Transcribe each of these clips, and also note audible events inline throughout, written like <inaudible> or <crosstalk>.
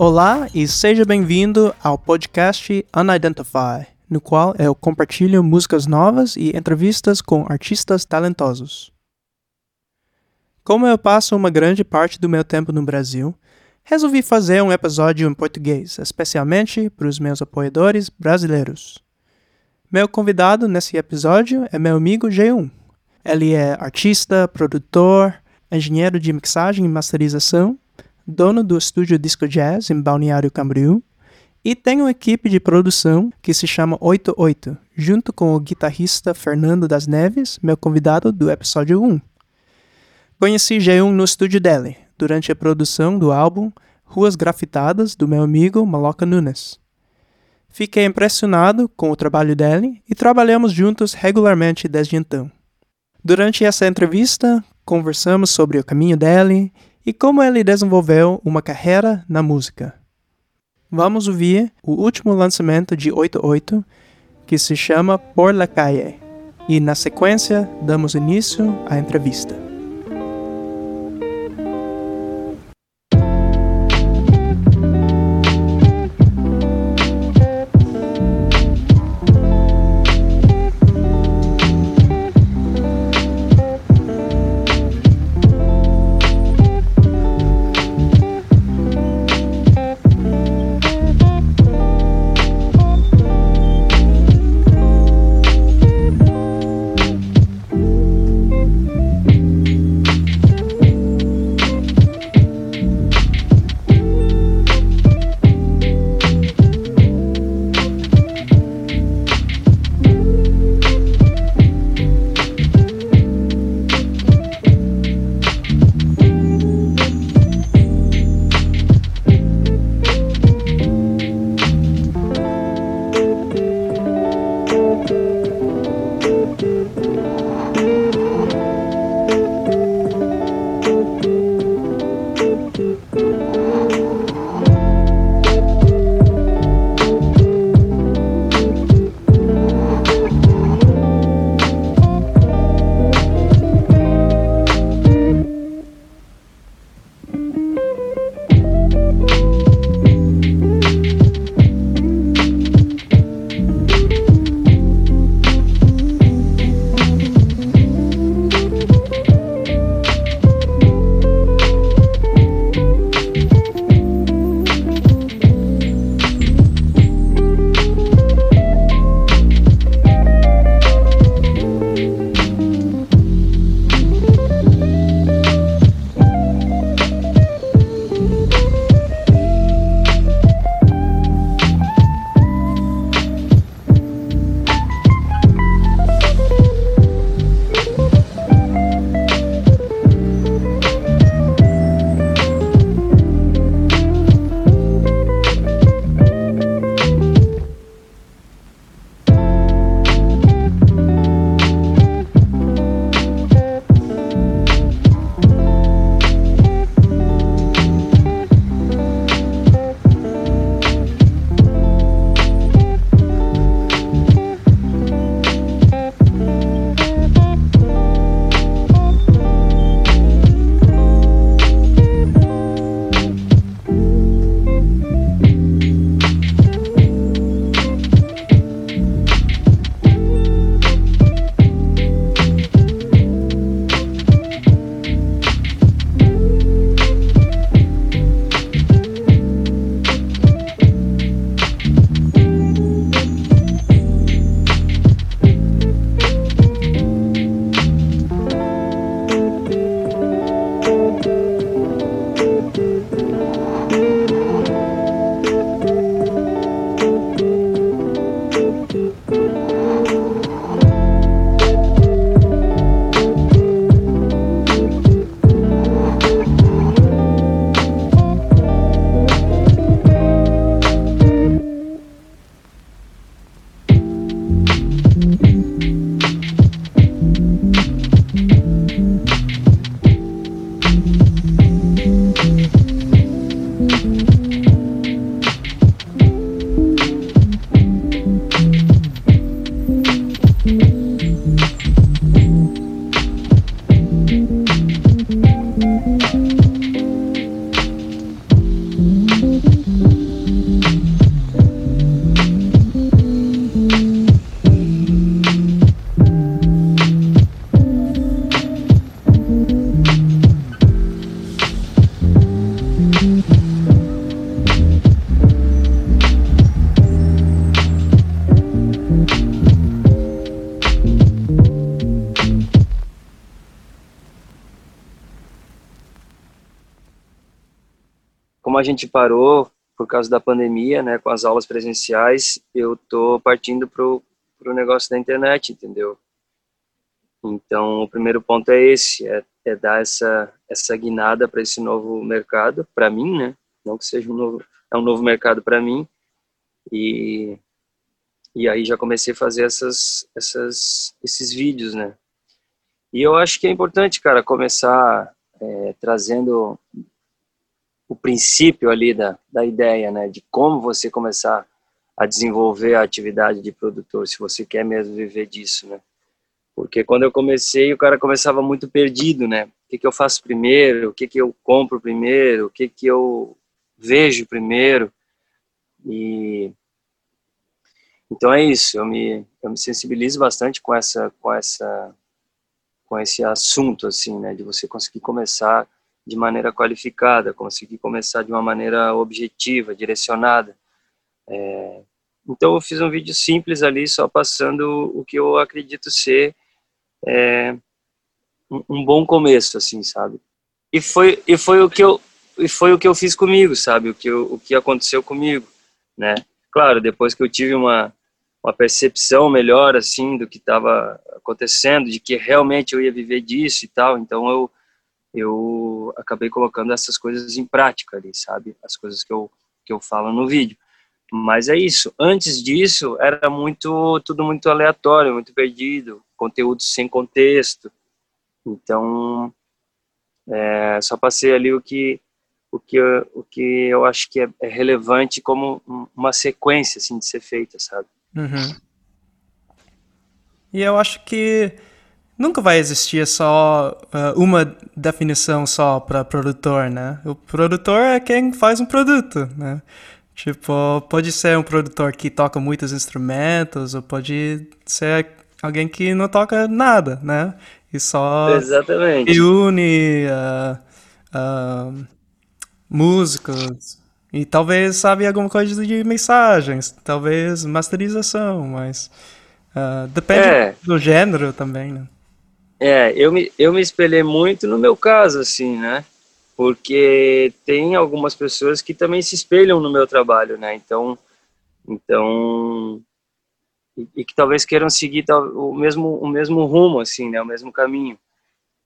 Olá e seja bem-vindo ao podcast Unidentify, no qual eu compartilho músicas novas e entrevistas com artistas talentosos. Como eu passo uma grande parte do meu tempo no Brasil, resolvi fazer um episódio em português, especialmente para os meus apoiadores brasileiros. Meu convidado nesse episódio é meu amigo G1. Ele é artista, produtor, engenheiro de mixagem e masterização dono do estúdio Disco Jazz em Balneário Camboriú, e tem uma equipe de produção que se chama 88, junto com o guitarrista Fernando das Neves, meu convidado do episódio 1. Conheci G1 no estúdio dele, durante a produção do álbum Ruas Grafitadas, do meu amigo Maloca Nunes. Fiquei impressionado com o trabalho dele e trabalhamos juntos regularmente desde então. Durante essa entrevista, conversamos sobre o caminho dele e como ele desenvolveu uma carreira na música. Vamos ouvir o último lançamento de 88, que se chama Por la Calle, e na sequência damos início à entrevista. Gente parou por causa da pandemia, né, com as aulas presenciais, eu tô partindo pro pro negócio da internet, entendeu? Então, o primeiro ponto é esse, é, é dar essa essa guinada para esse novo mercado, para mim, né? Não que seja um novo, é um novo mercado para mim. E e aí já comecei a fazer essas essas esses vídeos, né? E eu acho que é importante, cara, começar é, trazendo o princípio ali da, da ideia, né, de como você começar a desenvolver a atividade de produtor, se você quer mesmo viver disso, né? Porque quando eu comecei, o cara começava muito perdido, né? O que, que eu faço primeiro? O que, que eu compro primeiro? O que, que eu vejo primeiro? E então é isso. Eu me eu me sensibilizo bastante com essa com essa com esse assunto assim, né? De você conseguir começar de maneira qualificada, conseguir começar de uma maneira objetiva, direcionada. É, então eu fiz um vídeo simples ali, só passando o que eu acredito ser é, um, um, bom começo, assim, sabe? E foi e foi o que eu e foi o que eu fiz comigo, sabe? O que eu, o que aconteceu comigo, né? Claro, depois que eu tive uma uma percepção melhor assim do que estava acontecendo, de que realmente eu ia viver disso e tal, então eu eu acabei colocando essas coisas em prática ali, sabe? As coisas que eu, que eu falo no vídeo. Mas é isso. Antes disso, era muito tudo muito aleatório, muito perdido, conteúdo sem contexto. Então, é, só passei ali o que o que eu, o que eu acho que é, é relevante como uma sequência assim de ser feita, sabe? Uhum. E eu acho que nunca vai existir só uh, uma definição só para produtor, né? O produtor é quem faz um produto, né? Tipo, pode ser um produtor que toca muitos instrumentos, ou pode ser alguém que não toca nada, né? E só Exatamente. e une uh, uh, músicos e talvez sabe alguma coisa de mensagens, talvez masterização, mas depende é. do gênero também, né? É, eu me, eu me espelhei muito no meu caso, assim, né? Porque tem algumas pessoas que também se espelham no meu trabalho, né? Então, então e, e que talvez queiram seguir o mesmo o mesmo rumo, assim, né? O mesmo caminho.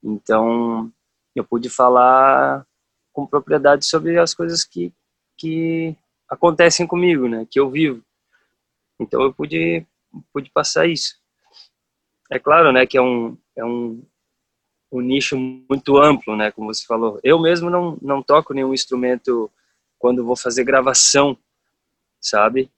Então, eu pude falar com propriedade sobre as coisas que que acontecem comigo, né? Que eu vivo. Então, eu pude pude passar isso. É claro, né? Que é um é um, um nicho muito amplo, né? Como você falou. Eu mesmo não, não toco nenhum instrumento quando vou fazer gravação, sabe?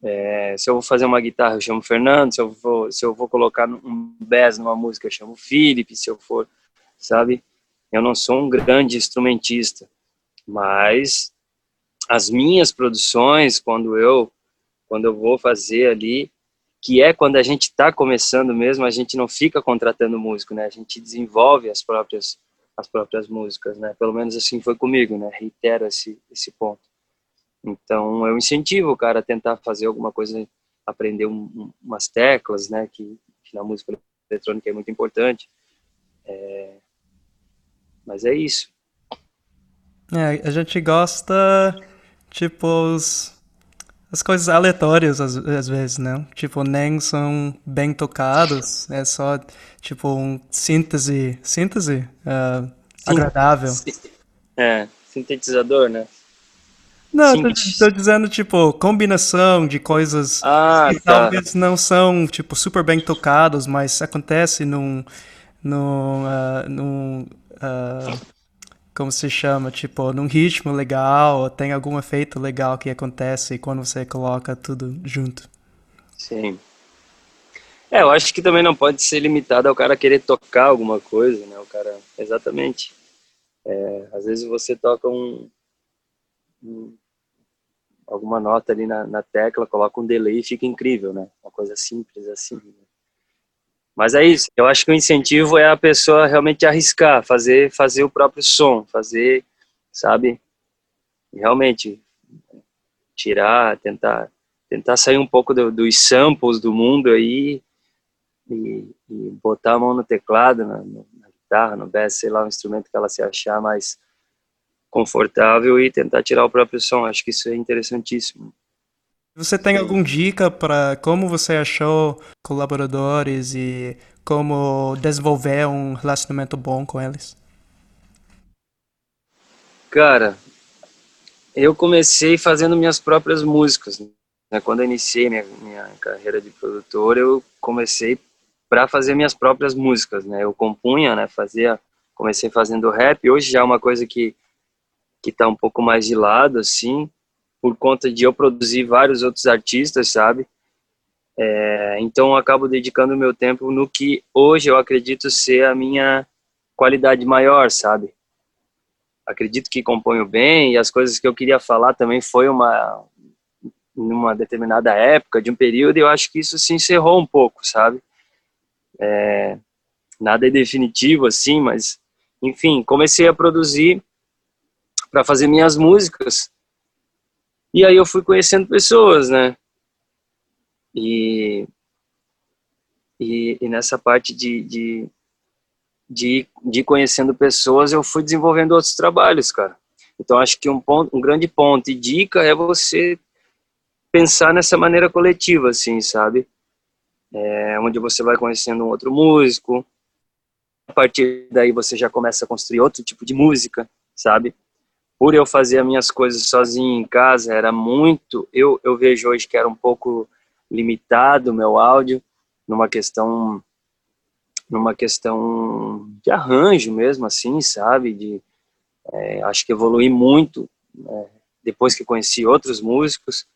É, se eu vou fazer uma guitarra, eu chamo Fernando. Se eu vou, se eu vou colocar um bass numa música, eu chamo Felipe. Se eu for, sabe? Eu não sou um grande instrumentista, mas as minhas produções, quando eu quando eu vou fazer ali, que é quando a gente está começando mesmo, a gente não fica contratando músico, né? A gente desenvolve as próprias as próprias músicas, né? Pelo menos assim foi comigo, né? Reitero esse esse ponto. Então eu incentivo o cara a tentar fazer alguma coisa, aprender um, umas teclas, né? Que, que, na música eletrônica é muito importante. É... Mas é isso. É, a gente gosta tipo os as coisas aleatórias às, às, vezes, né? Tipo, nem são bem tocados, é só, tipo, um síntese, síntese uh, agradável. É, sintetizador, né? Não, tô, tô, dizendo, tipo, combinação de coisas ah, que tá. talvez não são, tipo, super bem tocados, mas acontece num, num, uh, num uh, como se chama, tipo, num ritmo legal, tem algum efeito legal que acontece quando você coloca tudo junto. Sim. É, eu acho que também não pode ser limitado ao cara querer tocar alguma coisa, né? O cara, exatamente. É, às vezes você toca um, um alguma nota ali na, na, tecla, coloca um delay e fica incrível, né? Uma coisa simples assim. Né? Mas é isso. Eu acho que o incentivo é a pessoa realmente arriscar, fazer, fazer o próprio som, fazer, sabe? Realmente tirar, tentar, tentar sair um pouco do, dos samples do mundo aí e, e, botar a mão no teclado, na, na guitarra, no bass, sei lá, o instrumento que ela se achar mais confortável e tentar tirar o próprio som. Acho que isso é interessantíssimo. Você tem alguma dica para como você achou colaboradores e como desenvolver um relacionamento bom com eles? Cara, eu comecei fazendo minhas próprias músicas. Né? Quando eu iniciei minha, minha carreira de produtor, eu comecei para fazer minhas próprias músicas, né? Eu compunha, né? Fazia, comecei fazendo rap. Hoje já é uma coisa que que está um pouco mais de lado, assim, por conta de eu produzir vários outros artistas, sabe? É, então eu acabo dedicando meu tempo no que hoje eu acredito ser a minha qualidade maior, sabe? Acredito que componho bem e as coisas que eu queria falar também foi uma numa determinada época de um período e eu acho que isso se encerrou um pouco, sabe? É, nada é definitivo assim, mas enfim, comecei a produzir para fazer minhas músicas. E aí eu fui conhecendo pessoas, né? E, e, e nessa parte de, de, de, de conhecendo pessoas, eu fui desenvolvendo outros trabalhos, cara. Então acho que um, ponto, um grande ponto e dica é você pensar nessa maneira coletiva, assim, sabe? É, onde você vai conhecendo um outro músico, a partir daí você já começa a construir outro tipo de música, sabe? Por eu fazer as minhas coisas sozinho em casa, era muito. Eu, eu vejo hoje que era um pouco limitado o meu áudio, numa questão numa questão de arranjo mesmo, assim, sabe? De, é, acho que evolui muito né? depois que conheci outros músicos.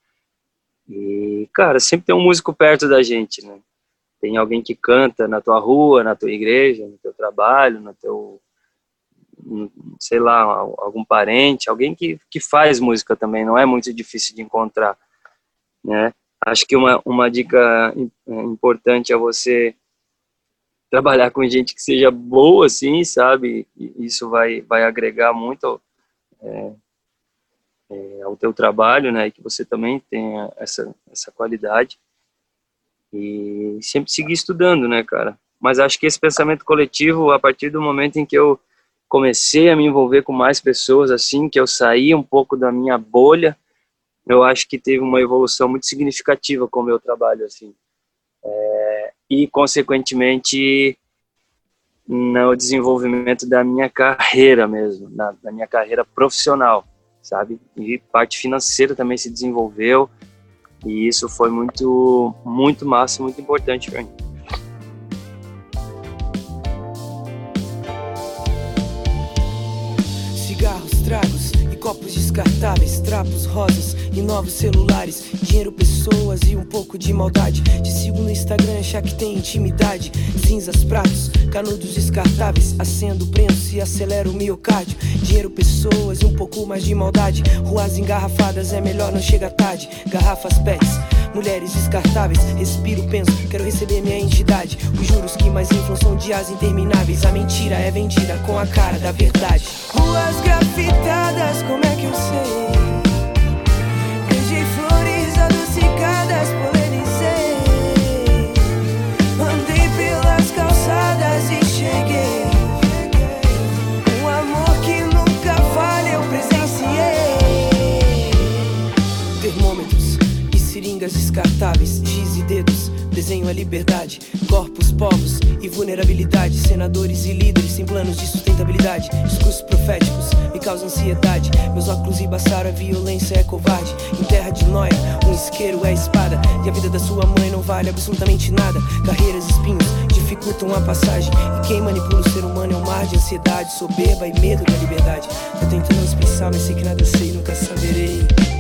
E, cara, sempre tem um músico perto da gente, né? Tem alguém que canta na tua rua, na tua igreja, no teu trabalho, no teu sei lá, algum parente, alguém que, que faz música também, não é muito difícil de encontrar, né? Acho que uma, uma dica é, importante é você trabalhar com gente que seja boa, assim, sabe? Isso vai, vai agregar muito é, é, ao teu trabalho, né? E que você também tenha essa, essa qualidade. E sempre seguir estudando, né, cara? Mas acho que esse pensamento coletivo, a partir do momento em que eu comecei a me envolver com mais pessoas assim, que eu saí um pouco da minha bolha, eu acho que teve uma evolução muito significativa com o meu trabalho assim. É, e consequentemente no desenvolvimento da minha carreira mesmo, na, da minha carreira profissional, sabe? E parte financeira também se desenvolveu e isso foi muito muito massa, muito importante para mim. Tragos e copos descartáveis, trapos rosas e novos celulares, dinheiro, pessoas e um pouco de maldade. Te sigo no Instagram, achar que tem intimidade. Cinzas, pratos, canudos descartáveis, acendo, prenso e acelero o miocárdio. Dinheiro, pessoas e um pouco mais de maldade. Ruas engarrafadas, é melhor não chegar tarde. Garrafas pets mulheres descartáveis. Respiro, penso, quero receber minha entidade. Os juros que mais inflam são dias intermináveis. A mentira é vendida com a cara da verdade. Ruas grafitadas, como é que eu sei? Vejo flores adocicadas, polemizei. Seringas descartáveis, giz e dedos desenho a liberdade, corpos, povos e vulnerabilidade, senadores e líderes sem planos de sustentabilidade, discursos proféticos me causam ansiedade, meus óculos embaçaram a violência é covarde, em terra de noia, um isqueiro é espada, e a vida da sua mãe não vale absolutamente nada, carreiras espinhos dificultam a passagem, e quem manipula o ser humano é um mar de ansiedade, soberba e medo da liberdade, tô tentando expressar, mas sei que nada sei, nunca saberei.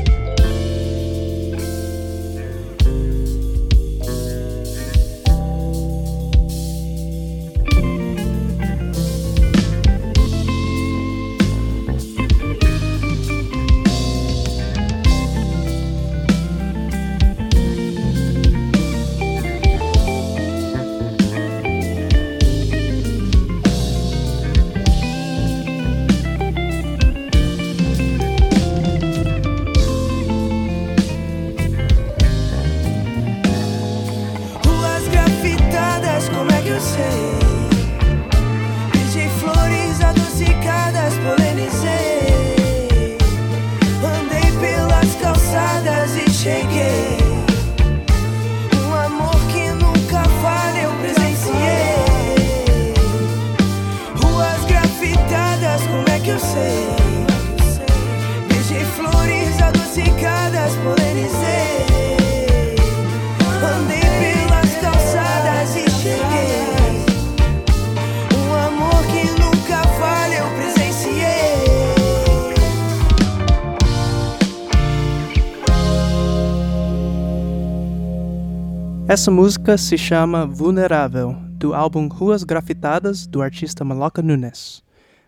Essa música se chama Vulnerável, do álbum Ruas Grafitadas, do artista Maloca Nunes.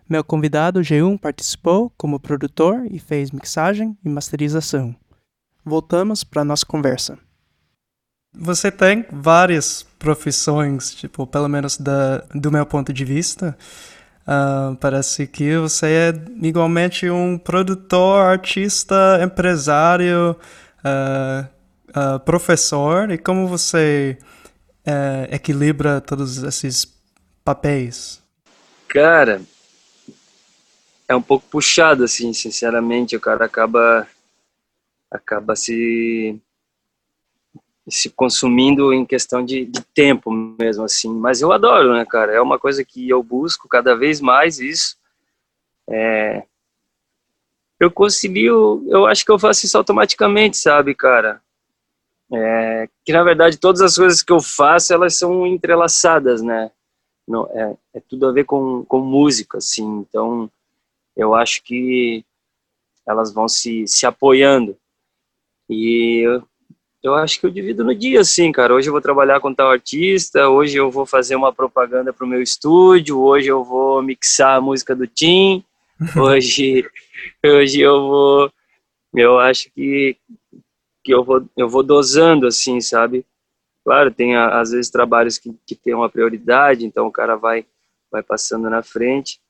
Meu convidado G1 participou como produtor e fez mixagem e masterização. Voltamos para nossa conversa. Você tem várias profissões, tipo, pelo menos da, do meu ponto de vista. Ah, parece que você é igualmente um produtor, artista, empresário, ah, ah, professor. E como você eh, equilibra todos esses papéis? Cara, é um pouco puxado, assim, sinceramente. O cara acaba, acaba se, se consumindo em questão de, de tempo mesmo, assim. Mas eu adoro, né, cara? É uma coisa que eu busco cada vez mais isso. É, eu concilio, eu acho que eu faço isso automaticamente, sabe, cara? É, que na verdade todas as coisas que eu faço elas são entrelaçadas, né? Não, é, é tudo a ver com, com música, assim. Então eu acho que elas vão se, se apoiando. E eu, eu acho que eu divido no dia, assim, cara. Hoje eu vou trabalhar com tal artista, hoje eu vou fazer uma propaganda para o meu estúdio, hoje eu vou mixar a música do Tim, <laughs> hoje, hoje eu vou. Eu acho que, que eu, vou, eu vou dosando, assim, sabe? Claro, tem às vezes trabalhos que, que tem uma prioridade, então o cara vai, vai passando na frente.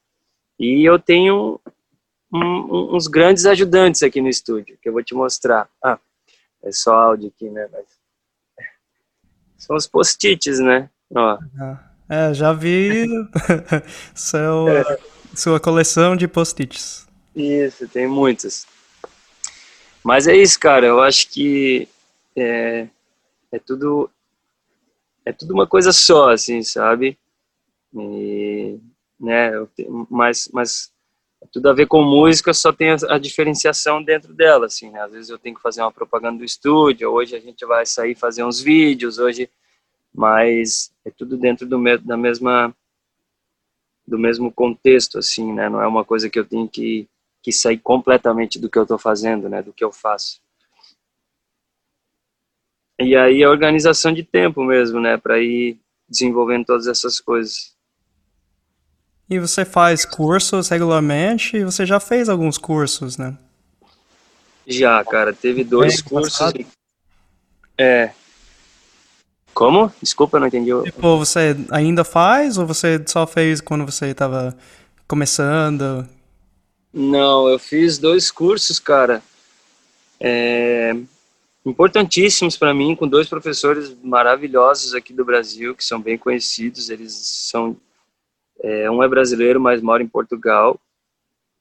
E eu tenho um, uns grandes ajudantes aqui no estúdio, que eu vou te mostrar. Ah, é só áudio aqui, né? Mas... <laughs> São os post-its, né? Ó. É, já vi <laughs> seu, É. sua coleção de post-its. Isso, tem muitos. Mas é isso, cara. Eu acho que é, é tudo é tudo uma coisa só, assim, sabe? E, né? Mas, mas tudo a ver com música, só tem a, a diferenciação dentro dela, assim. Né? Às vezes eu tenho que fazer uma propaganda do estúdio. Hoje a gente vai sair fazer uns vídeos. Hoje, mas é tudo dentro do da mesma do mesmo contexto, assim, né? Não é uma coisa que eu tenho que que sair completamente do que eu estou fazendo, né, do que eu faço. E aí a organização de tempo mesmo, né, para ir desenvolvendo todas essas coisas. E você faz cursos regularmente? E você já fez alguns cursos, né? Já, cara, teve dois Bem cursos. passado. É. Como? Desculpa, não entendi. Tipo, você ainda faz ou você só fez quando você estava começando? Não, eu fiz dois cursos, cara, é, importantíssimos para mim, com dois professores maravilhosos aqui do Brasil, que são bem conhecidos. Eles são, é, um é brasileiro, mas mora em Portugal,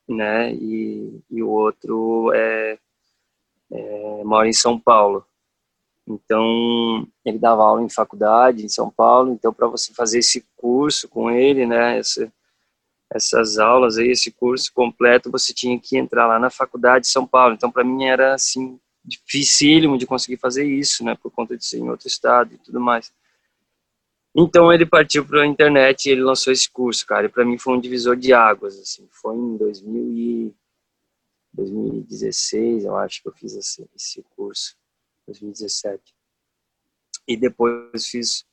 né? E, e o outro é, é, mora em São Paulo. Então, ele dava aula em faculdade em São Paulo. Então, para você fazer esse curso com ele, né? Essas aulas aí, esse curso completo, você tinha que entrar lá na faculdade de São Paulo. Então, para mim era assim dificílimo de conseguir fazer isso, né, por conta de ser em outro estado e tudo mais. Então ele partiu para a internet e ele lançou esse curso, cara. E para mim foi um divisor de águas, assim. Foi em 2000 e 2016, eu acho que eu fiz esse, esse curso, 2017. E depois fiz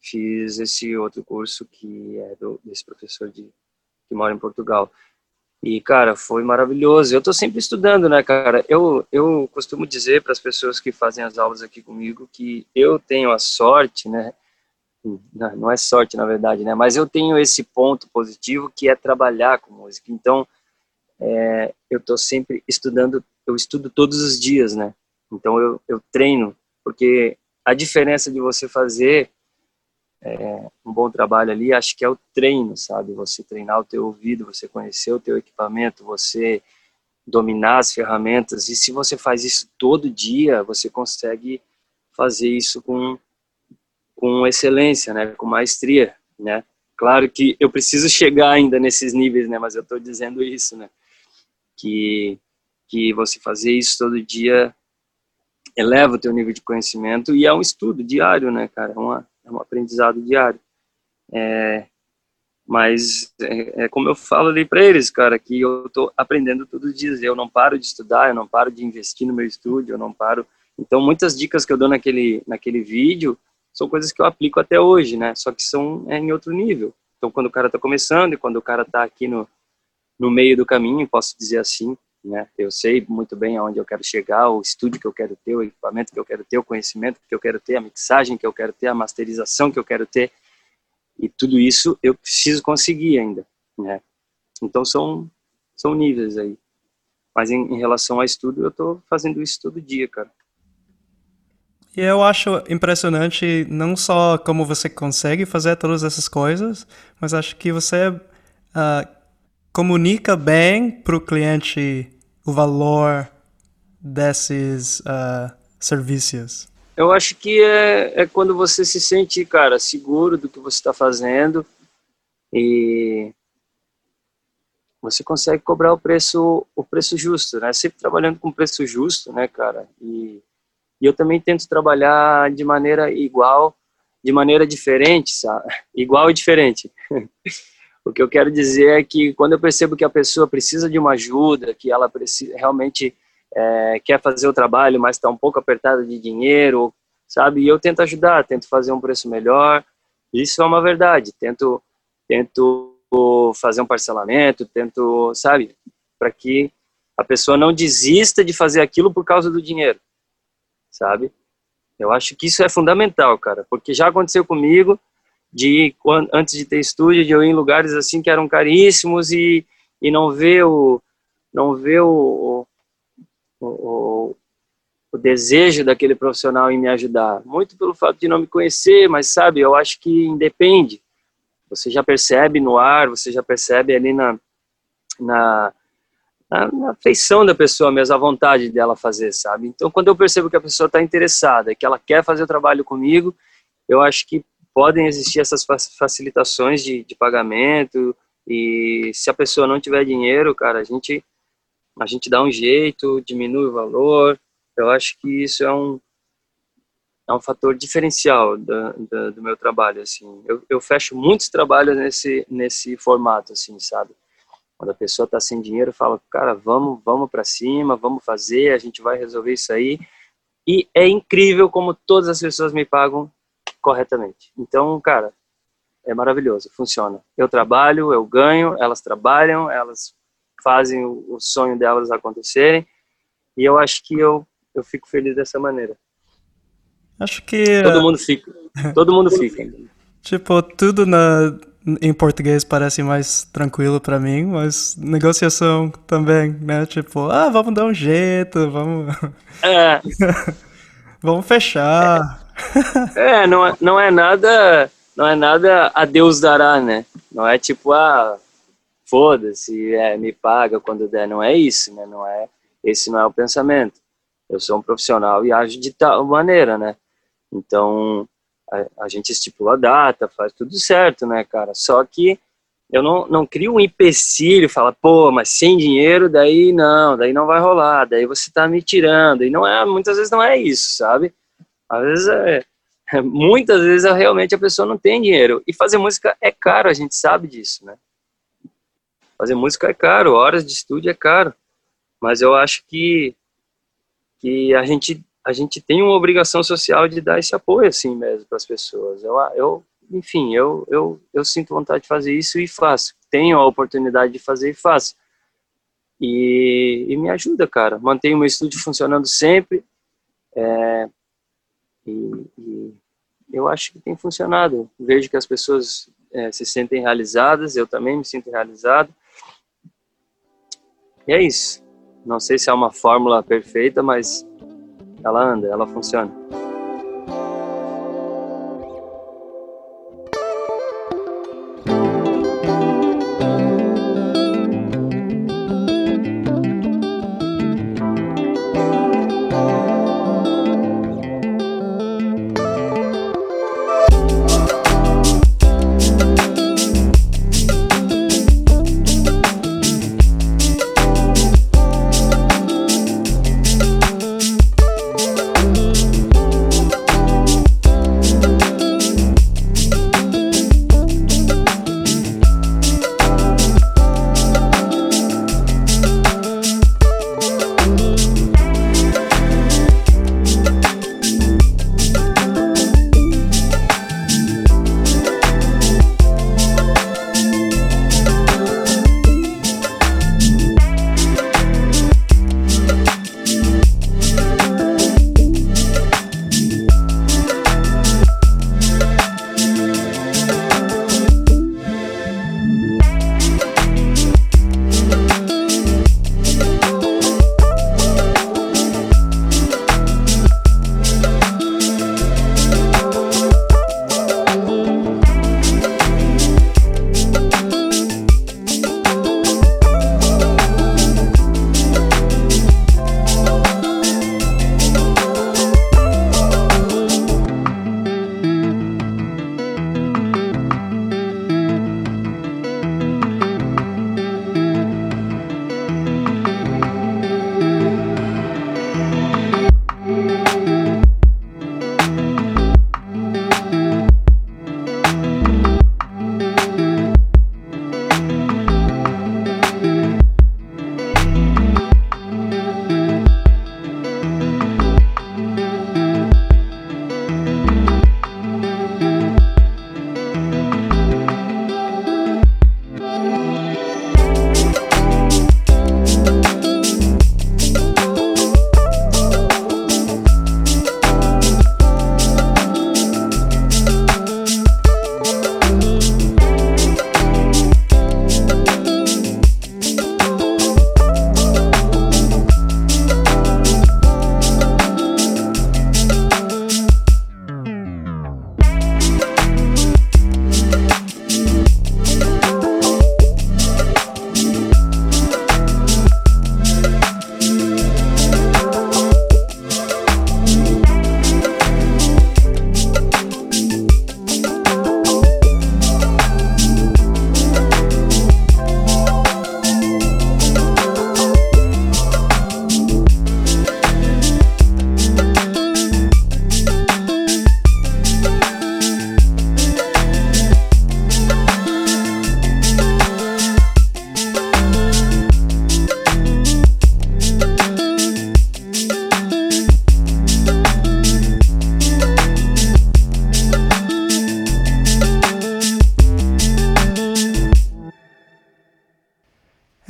fiz esse outro curso que é do, desse professor de que mora em Portugal. E, cara, foi maravilhoso. Eu tô sempre estudando, né, cara? Eu, eu costumo dizer para as pessoas que fazem as aulas aqui comigo que eu tenho a sorte, né? Não, é sorte, na verdade, né? Mas eu tenho esse ponto positivo que é trabalhar com música. Então, é, eu tô sempre estudando, eu estudo todos os dias, né? Então, eu, eu treino, porque a diferença de você fazer é, um bom trabalho ali, acho que é o treino, sabe? Você treinar o teu ouvido, você conhecer o teu equipamento, você dominar as ferramentas. E se você faz isso todo dia, você consegue fazer isso com com excelência, né? Com maestria, né? Claro que eu preciso chegar ainda nesses níveis, né? Mas eu estou dizendo isso, né? Que que você fazer isso todo dia eleva o teu nível de conhecimento e é um estudo diário, né, cara? É, uma, é um aprendizado diário. É, mas é, é, como eu falo ali para eles, cara, que eu tô aprendendo todos os dias. Eu não paro de estudar, eu não paro de investir no meu estúdio, eu não paro. Então, muitas dicas que eu dou naquele naquele vídeo são coisas que eu aplico até hoje, né? Só que são é, em outro nível. Então, quando o cara está começando e quando o cara está aqui no no meio do caminho, posso dizer assim, né? Eu sei muito bem aonde eu quero chegar, o estúdio que eu quero ter, o equipamento que eu quero ter, o conhecimento que eu quero ter, a mixagem que eu quero ter, a masterização que eu quero ter. E tudo isso eu preciso conseguir ainda, né? Então são são níveis aí. Mas em, em relação ao estudo, eu estou fazendo isso todo dia, cara. E eu acho impressionante não só como você consegue fazer todas essas coisas, mas acho que você uh, comunica bem para o cliente o valor desses uh, serviços. Eu acho que é, é quando você se sente, cara, seguro do que você está fazendo e você consegue cobrar o preço o preço justo, né? Sempre trabalhando com preço justo, né, cara? E, e eu também tento trabalhar de maneira igual, de maneira diferente, sabe? <laughs> Igual e diferente. <laughs> o que eu quero dizer é que quando eu percebo que a pessoa precisa de uma ajuda, que ela precisa realmente é, quer fazer o trabalho, mas está um pouco apertada de dinheiro, sabe? E eu tento ajudar, tento fazer um preço melhor. Isso é uma verdade. Tento, tento fazer um parcelamento, tento, sabe, para que a pessoa não desista de fazer aquilo por causa do dinheiro, sabe? Eu acho que isso é fundamental, cara, porque já aconteceu comigo de antes de ter estúdio, de eu ir em lugares assim que eram caríssimos e, e não ver o não ver o, o, o, o desejo daquele profissional em me ajudar. Muito pelo fato de não me conhecer, mas sabe, eu acho que independe. Você já percebe no ar, você já percebe ali na, na, na, na feição da pessoa mesmo, a vontade dela fazer, sabe? Então, quando eu percebo que a pessoa está interessada, que ela quer fazer o trabalho comigo, eu acho que podem existir essas facilitações de, de pagamento e se a pessoa não tiver dinheiro, cara, a gente a gente dá um jeito, diminui o valor. Eu acho que isso é um é um fator diferencial do, do, do meu trabalho, assim. Eu, eu, fecho muitos trabalhos nesse nesse formato, assim, sabe? Quando a pessoa está sem dinheiro, fala, cara, vamos vamos para cima, vamos fazer, a gente vai resolver isso aí. E é incrível como todas as pessoas me pagam corretamente. Então, cara, é maravilhoso, funciona. Eu trabalho, eu ganho, elas trabalham, elas fazem o, sonho delas acontecerem. E eu acho que eu, eu fico feliz dessa maneira. Acho que. Todo mundo fica. Todo mundo fica. <laughs> Tipo, tudo na, em português parece mais tranquilo para mim, mas negociação também, né? Tipo, ah, vamos dar um jeito, vamos. É. <laughs> vamos fechar. É, <laughs> é não, é, não é nada. Não é nada a Deus dará, né? Não é tipo, ah, foda-se, é, me paga quando der. Não é isso, né? Não é, esse não é o pensamento. Eu sou um profissional e ajo de tal maneira, né? Então, a, a gente estipula a data, faz tudo certo, né, cara? Só que eu não, não crio um empecilho, fala, pô, mas sem dinheiro, daí não, daí não vai rolar, daí você tá me tirando. E não é, muitas vezes não é isso, sabe? Às vezes é, muitas vezes realmente a pessoa não tem dinheiro. E fazer música é caro, a gente sabe disso, né? fazer música é caro, horas de estúdio é caro, mas eu acho que que a gente a gente tem uma obrigação social de dar esse apoio assim mesmo para as pessoas. Eu, eu enfim, eu, eu eu sinto vontade de fazer isso e faço. Tenho a oportunidade de fazer e faço. E, e me ajuda, cara. Mantenho o meu estúdio funcionando sempre. É, e, e eu acho que tem funcionado. Vejo que as pessoas é, se sentem realizadas, eu também me sinto realizado. E é isso. Não sei se é uma fórmula perfeita, mas ela anda, ela funciona.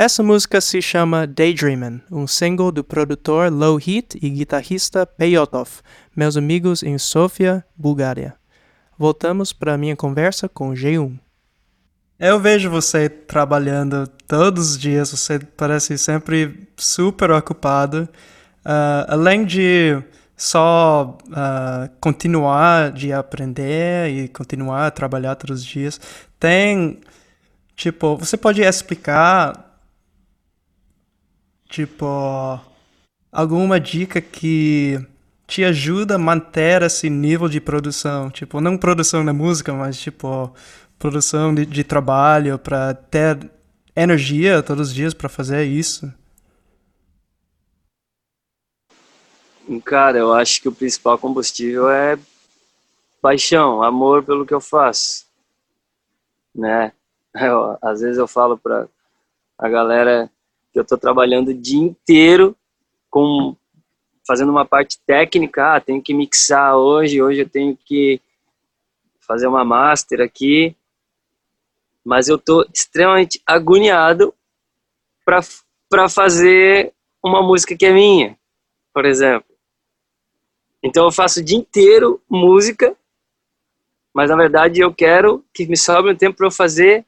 Essa música se chama Daydreamin', um single do produtor Low Heat e guitarrista Peyotov, meus amigos em Sofia, Bulgária. Voltamos para minha conversa com G1. Eu vejo você trabalhando todos os dias, você parece sempre super ocupado. Uh, além de só uh, continuar de aprender e continuar a trabalhar todos os dias, tem, tipo, você pode explicar, tipo, alguma dica que te ajuda a manter esse nível de produção? Tipo, não produção da música, mas, tipo, produção de, de trabalho, para ter energia todos os dias para fazer isso? Cara, eu acho que o principal combustível é paixão, amor pelo que eu faço, né? <laughs> Eu, às vezes eu falo para a galera eu tô trabalhando o dia inteiro com fazendo uma parte técnica, ah, tenho que mixar hoje, hoje eu tenho que fazer uma master aqui, mas eu tô extremamente agoniado para fazer uma música que é minha, por exemplo. Então eu faço o dia inteiro música, mas na verdade eu quero que me sobre um tempo para eu fazer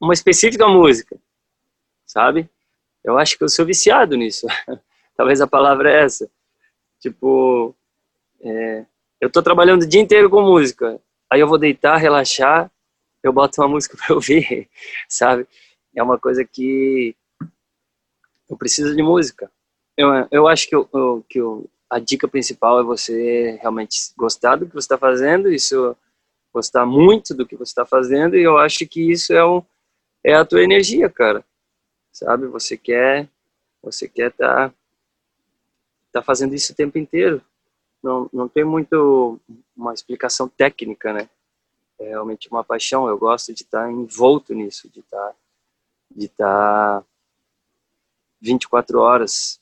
uma específica música, sabe? Eu acho que eu sou viciado nisso. <laughs> Talvez a palavra é essa. Tipo, é, eu tô trabalhando o dia inteiro com música, aí eu vou deitar, relaxar, eu boto uma música <laughs> para ouvir, sabe? É uma coisa que eu preciso de música. Eu, eu acho que, eu, que eu, a dica principal é você realmente gostar do que você está fazendo, isso gostar muito do que você está fazendo, e eu acho que isso é, um, é a tua energia, cara. Sabe? Você quer você quer tá, tá fazendo isso o tempo inteiro. Não, não tem muito uma explicação técnica, né? é realmente uma paixão. Eu gosto de estar envolto nisso, de estar, de estar 24 horas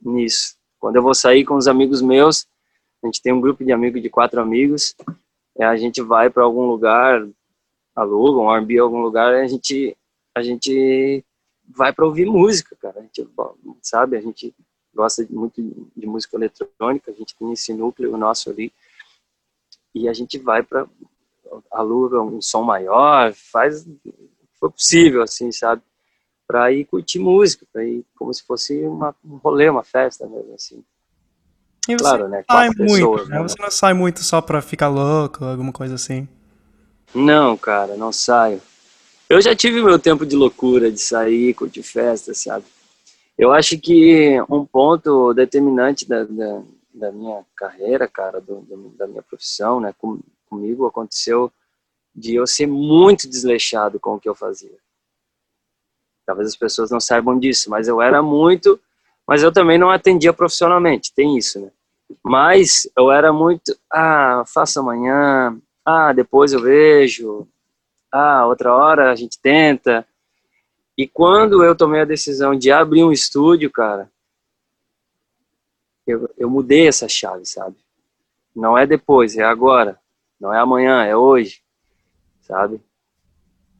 nisso. Quando eu vou sair com os amigos meus, a gente tem um grupo de amigos de quatro amigos, a gente vai para algum lugar, aluga um R&B algum lugar, a gente a gente vai para ouvir música, cara. A gente sabe, a gente gosta muito de música eletrônica, a gente tem esse núcleo nosso ali e a gente vai para aluga um som maior, faz o que for possível, assim, sabe? Para ir curtir música, para ir como se fosse uma, um rolê, uma festa mesmo, assim. E claro, né? Sai muito, pessoas, né? Você não sai muito só para ficar louco, alguma coisa assim? Não, cara, não saio. Eu já tive meu tempo de loucura, de sair, curtir festa, sabe? Eu acho que um ponto determinante da, da, da minha carreira, cara, do, do, da minha profissão, né, com, comigo aconteceu de eu ser muito desleixado com o que eu fazia. Talvez as pessoas não saibam disso, mas eu era muito, mas eu também não atendia profissionalmente, tem isso, né? Mas eu era muito, ah, faça amanhã, ah, depois eu vejo, ah, outra hora a gente tenta. E quando eu tomei a decisão de abrir um estúdio, cara, eu, eu mudei essa chave, sabe? Não é depois, é agora. Não é amanhã, é hoje, sabe?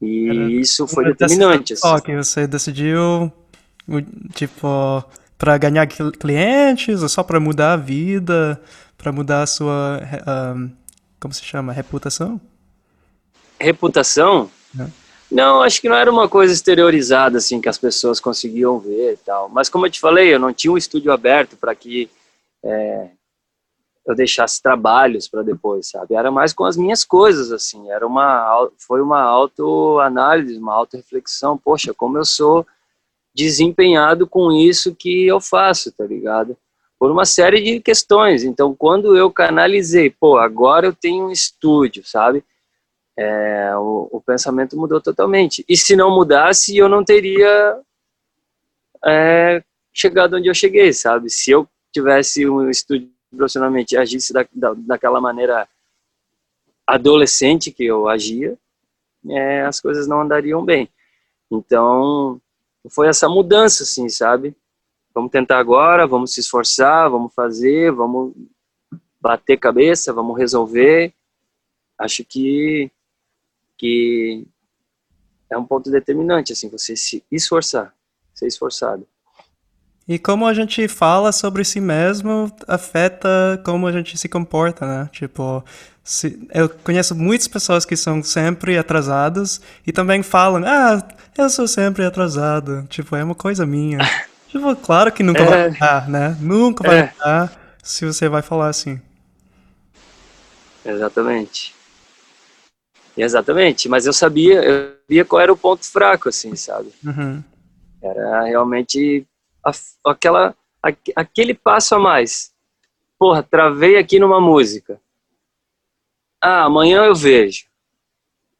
E Era, isso foi determinante. Assim. Só que você decidiu, tipo, para ganhar clientes ou só para mudar a vida, para mudar a sua, um, como se chama, reputação? Reputação? É. Não, acho que não era uma coisa exteriorizada assim que as pessoas conseguiam ver e tal. Mas como eu te falei, eu não tinha um estúdio aberto para que é, eu deixasse trabalhos para depois, sabe? Era mais com as minhas coisas, assim. Era uma, foi uma autoanálise, uma autorreflexão. Poxa, como eu sou desempenhado com isso que eu faço, tá ligado? Por uma série de questões. Então, quando eu canalizei, pô, agora eu tenho um estúdio, sabe? É, o, o, pensamento mudou totalmente. E se não mudasse, eu não teria é, chegado onde eu cheguei, sabe? Se eu tivesse um estúdio profissionalmente agisse da, da, daquela maneira adolescente que eu agia, é, as coisas não andariam bem. Então, foi essa mudança, assim, sabe? Vamos tentar agora, vamos se esforçar, vamos fazer, vamos bater cabeça, vamos resolver. Acho que, que é um ponto determinante, assim, você se esforçar. ser esforçado. E como a gente fala sobre si mesmo afeta como a gente se comporta, né? Tipo, se, eu conheço muitas pessoas que são sempre atrasadas e também falam, ah, eu sou sempre atrasado. Tipo, é uma coisa minha. <laughs> tipo, claro que nunca é. vai mudar, né? Nunca vai é. mudar se você vai falar assim. Exatamente. Exatamente, mas eu sabia, eu sabia qual era o ponto fraco, assim, sabe? Uhum. Era realmente a, aquela, a, aquele passo a mais. Porra, travei aqui numa música. Ah, amanhã eu vejo.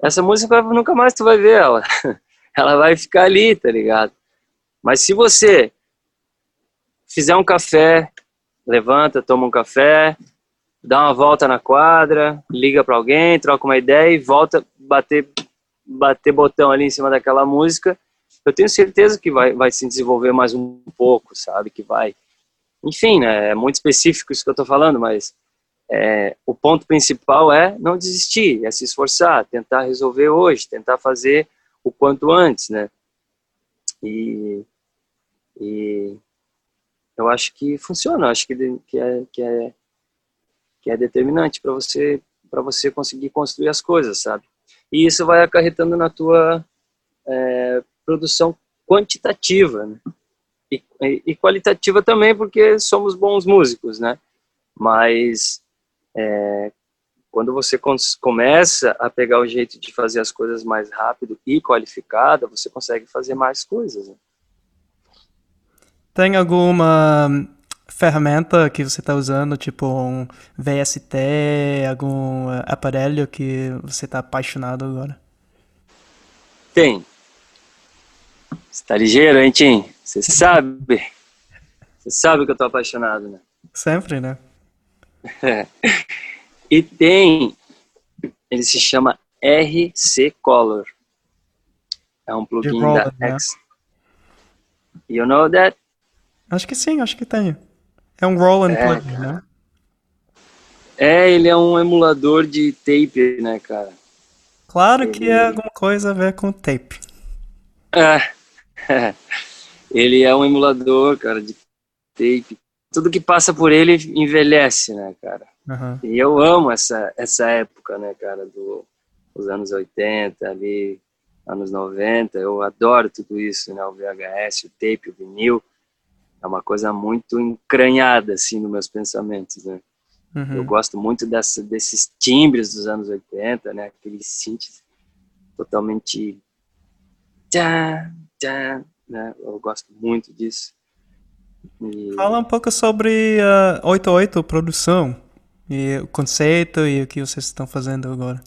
Essa música nunca mais tu vai ver ela. <laughs> Ela vai ficar ali, tá ligado? Mas se você fizer um café, levanta, toma um café, dá uma volta na quadra, liga para alguém, troca uma ideia e volta bater bater botão ali em cima daquela música eu tenho certeza que vai, vai se desenvolver mais um pouco, sabe? Que vai. Enfim, né? É muito específico isso que eu estou falando, mas é, o ponto principal é não desistir, é se esforçar, tentar resolver hoje, tentar fazer o quanto antes, né? E, e eu acho que funciona, acho que, que, é, que, é, que é determinante para você para você conseguir construir as coisas, sabe? E isso vai acarretando na tua é, produção quantitativa né? e, e, qualitativa também porque somos bons músicos, né? Mas é, quando você começa a pegar o jeito de fazer as coisas mais rápido e qualificada, você consegue fazer mais coisas. Né? Tem alguma ferramenta que você está usando, tipo um VST, algum aparelho que você está apaixonado agora? Tem, você tá ligeiro, hein, Tim? Você <laughs> sabe. Você sabe que eu tô apaixonado, né? Sempre, né? É. <laughs> E tem, ele se chama RC Color. É um plugin da né? X. You know that? Acho que sim, acho que tem. É um Roland é, plugin, cara. né? É, ele é um emulador de tape, né, cara? Claro ele... que é alguma coisa a ver com tape. É, <laughs> ele é um emulador, cara, de tape. Tudo que passa por ele envelhece, né, cara? Uhum. E eu amo essa, essa época, né, cara, do, dos anos 80, ali, anos 90. Eu adoro tudo isso, né? O VHS, o tape, o vinil. É uma coisa muito encranhada, assim, nos meus pensamentos, né? Uhum. Eu gosto muito dessa, desses timbres dos anos 80, né? Aqueles synths totalmente... Tchá, né? Eu gosto muito disso. E... Fala um pouco sobre a uh, 88 produção e o conceito e o que vocês estão fazendo agora.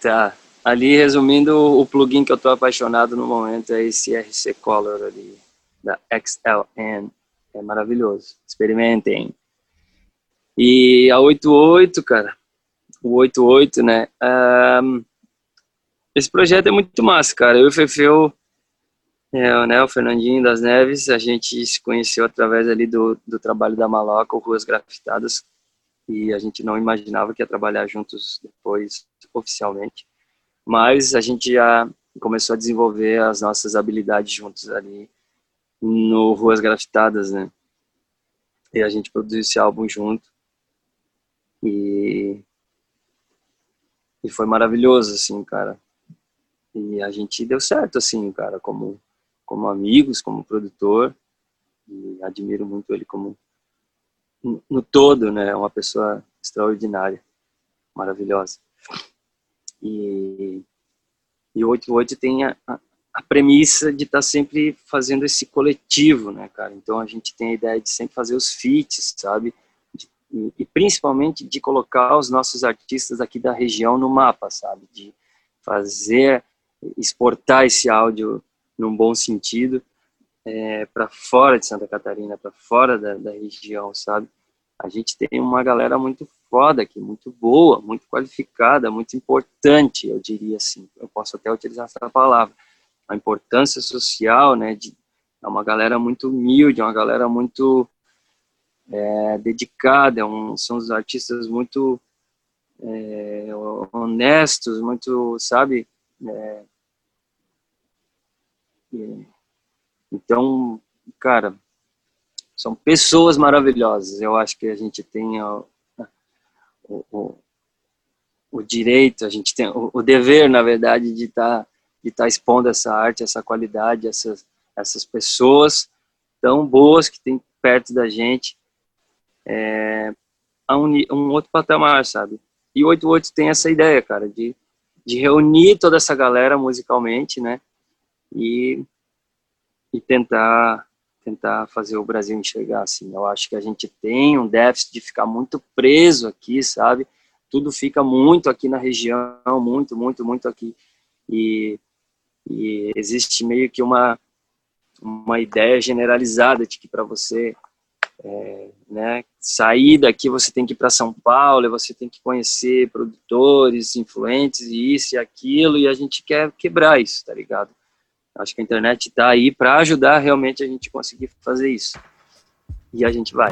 Tá. Ali, resumindo, o plugin que eu estou apaixonado no momento é esse RC Color ali, da XLN. É maravilhoso. Experimentem. E a 88, cara, o 88, né? Um, esse projeto é muito massa, cara. Eu e o Fefeu é, né, o Fernandinho das Neves, a gente se conheceu através ali do, do trabalho da Maloca, Ruas Grafitadas, e a gente não imaginava que ia trabalhar juntos depois, oficialmente. Mas a gente já começou a desenvolver as nossas habilidades juntos ali no Ruas Grafitadas, né? E a gente produziu esse álbum junto. E, e foi maravilhoso, assim, cara. E a gente deu certo, assim, cara, como como amigos, como produtor, e admiro muito ele como no todo, né, uma pessoa extraordinária, maravilhosa. E, e o 88 tem a, a, a premissa de estar tá sempre fazendo esse coletivo, né, cara? Então a gente tem a ideia de sempre fazer os feats, sabe? De, e, e, principalmente de colocar os nossos artistas aqui da região no mapa, sabe? De fazer, exportar esse áudio num bom sentido, é, para fora de Santa Catarina, para fora da, da, região, sabe? A gente tem uma galera muito foda aqui, muito boa, muito qualificada, muito importante, eu diria assim. Eu posso até utilizar essa palavra. A importância social, né? De, é uma galera muito humilde, é uma galera muito é, dedicada, é um, são os artistas muito é, honestos, muito, sabe, é, Então, cara, são pessoas maravilhosas. Eu acho que a gente tem o, o, o direito, a gente tem o, o, dever, na verdade, de estar tá, de tá expondo essa arte, essa qualidade, essas, essas pessoas tão boas que tem perto da gente é, a um, um outro patamar, sabe? E o 88 tem essa ideia, cara, de, de reunir toda essa galera musicalmente, né? E, e tentar tentar fazer o Brasil enxergar assim. Eu acho que a gente tem um déficit de ficar muito preso aqui, sabe? Tudo fica muito aqui na região, muito, muito, muito aqui. E, e existe meio que uma uma ideia generalizada de que para você é, né, sair daqui você tem que ir para São Paulo, você tem que conhecer produtores, influentes e isso e aquilo, e a gente quer quebrar isso, tá ligado? Acho que a internet está aí para ajudar realmente a gente conseguir fazer isso. E a gente vai.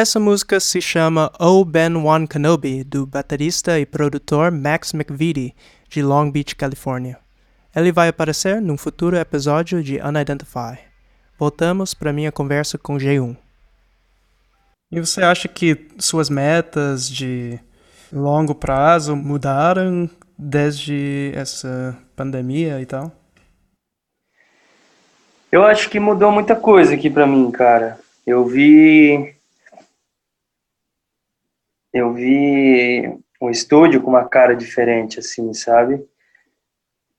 Essa música se chama Oh Ben One Kenobi, do baterista e produtor Max McVitie, de Long Beach, Califórnia. Ele vai aparecer num futuro episódio de Unidentify. Voltamos para minha conversa com G1. E você acha que suas metas de longo prazo mudaram desde essa pandemia e tal? Eu acho que mudou muita coisa aqui para mim, cara. Eu vi eu vi um estúdio com uma cara diferente, assim, sabe?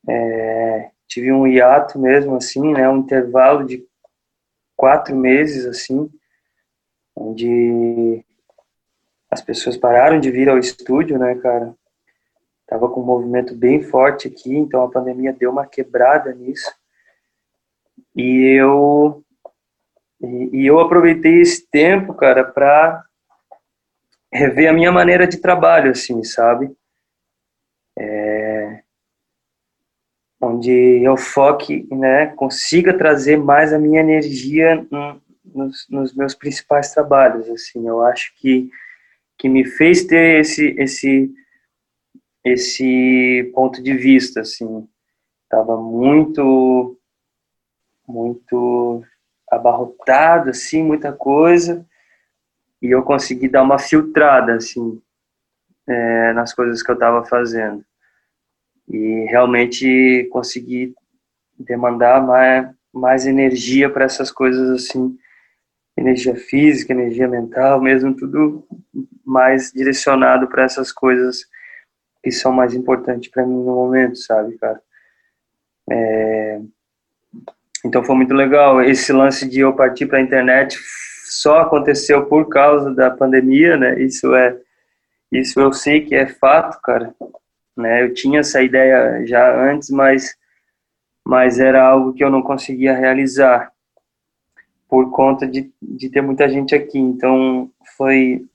É, tive um hiato mesmo, assim, né? Um intervalo de quatro meses, assim, onde as pessoas pararam de vir ao estúdio, né, cara? Tava com um movimento bem forte aqui, então a pandemia deu uma quebrada nisso. E eu e, eu aproveitei esse tempo, cara, para rever a minha maneira de trabalho, assim, sabe? É, onde eu foque, né, consiga trazer mais a minha energia nos, nos, meus principais trabalhos, assim, eu acho que que me fez ter esse esse esse ponto de vista, assim, tava muito muito abarrotado, assim, muita coisa, e eu consegui dar uma filtrada assim é, nas coisas que eu estava fazendo. E realmente consegui demandar mais, mais energia para essas coisas assim energia física energia mental mesmo tudo mais direcionado para essas coisas que são mais importantes para mim no momento sabe cara? É... então foi muito legal esse lance de eu partir para a internet só aconteceu por causa da pandemia, né? Isso é, isso eu sei que é fato, cara. Né? Eu tinha essa ideia já antes, mas, mas era algo que eu não conseguia realizar por conta de, de ter muita gente aqui. Então foi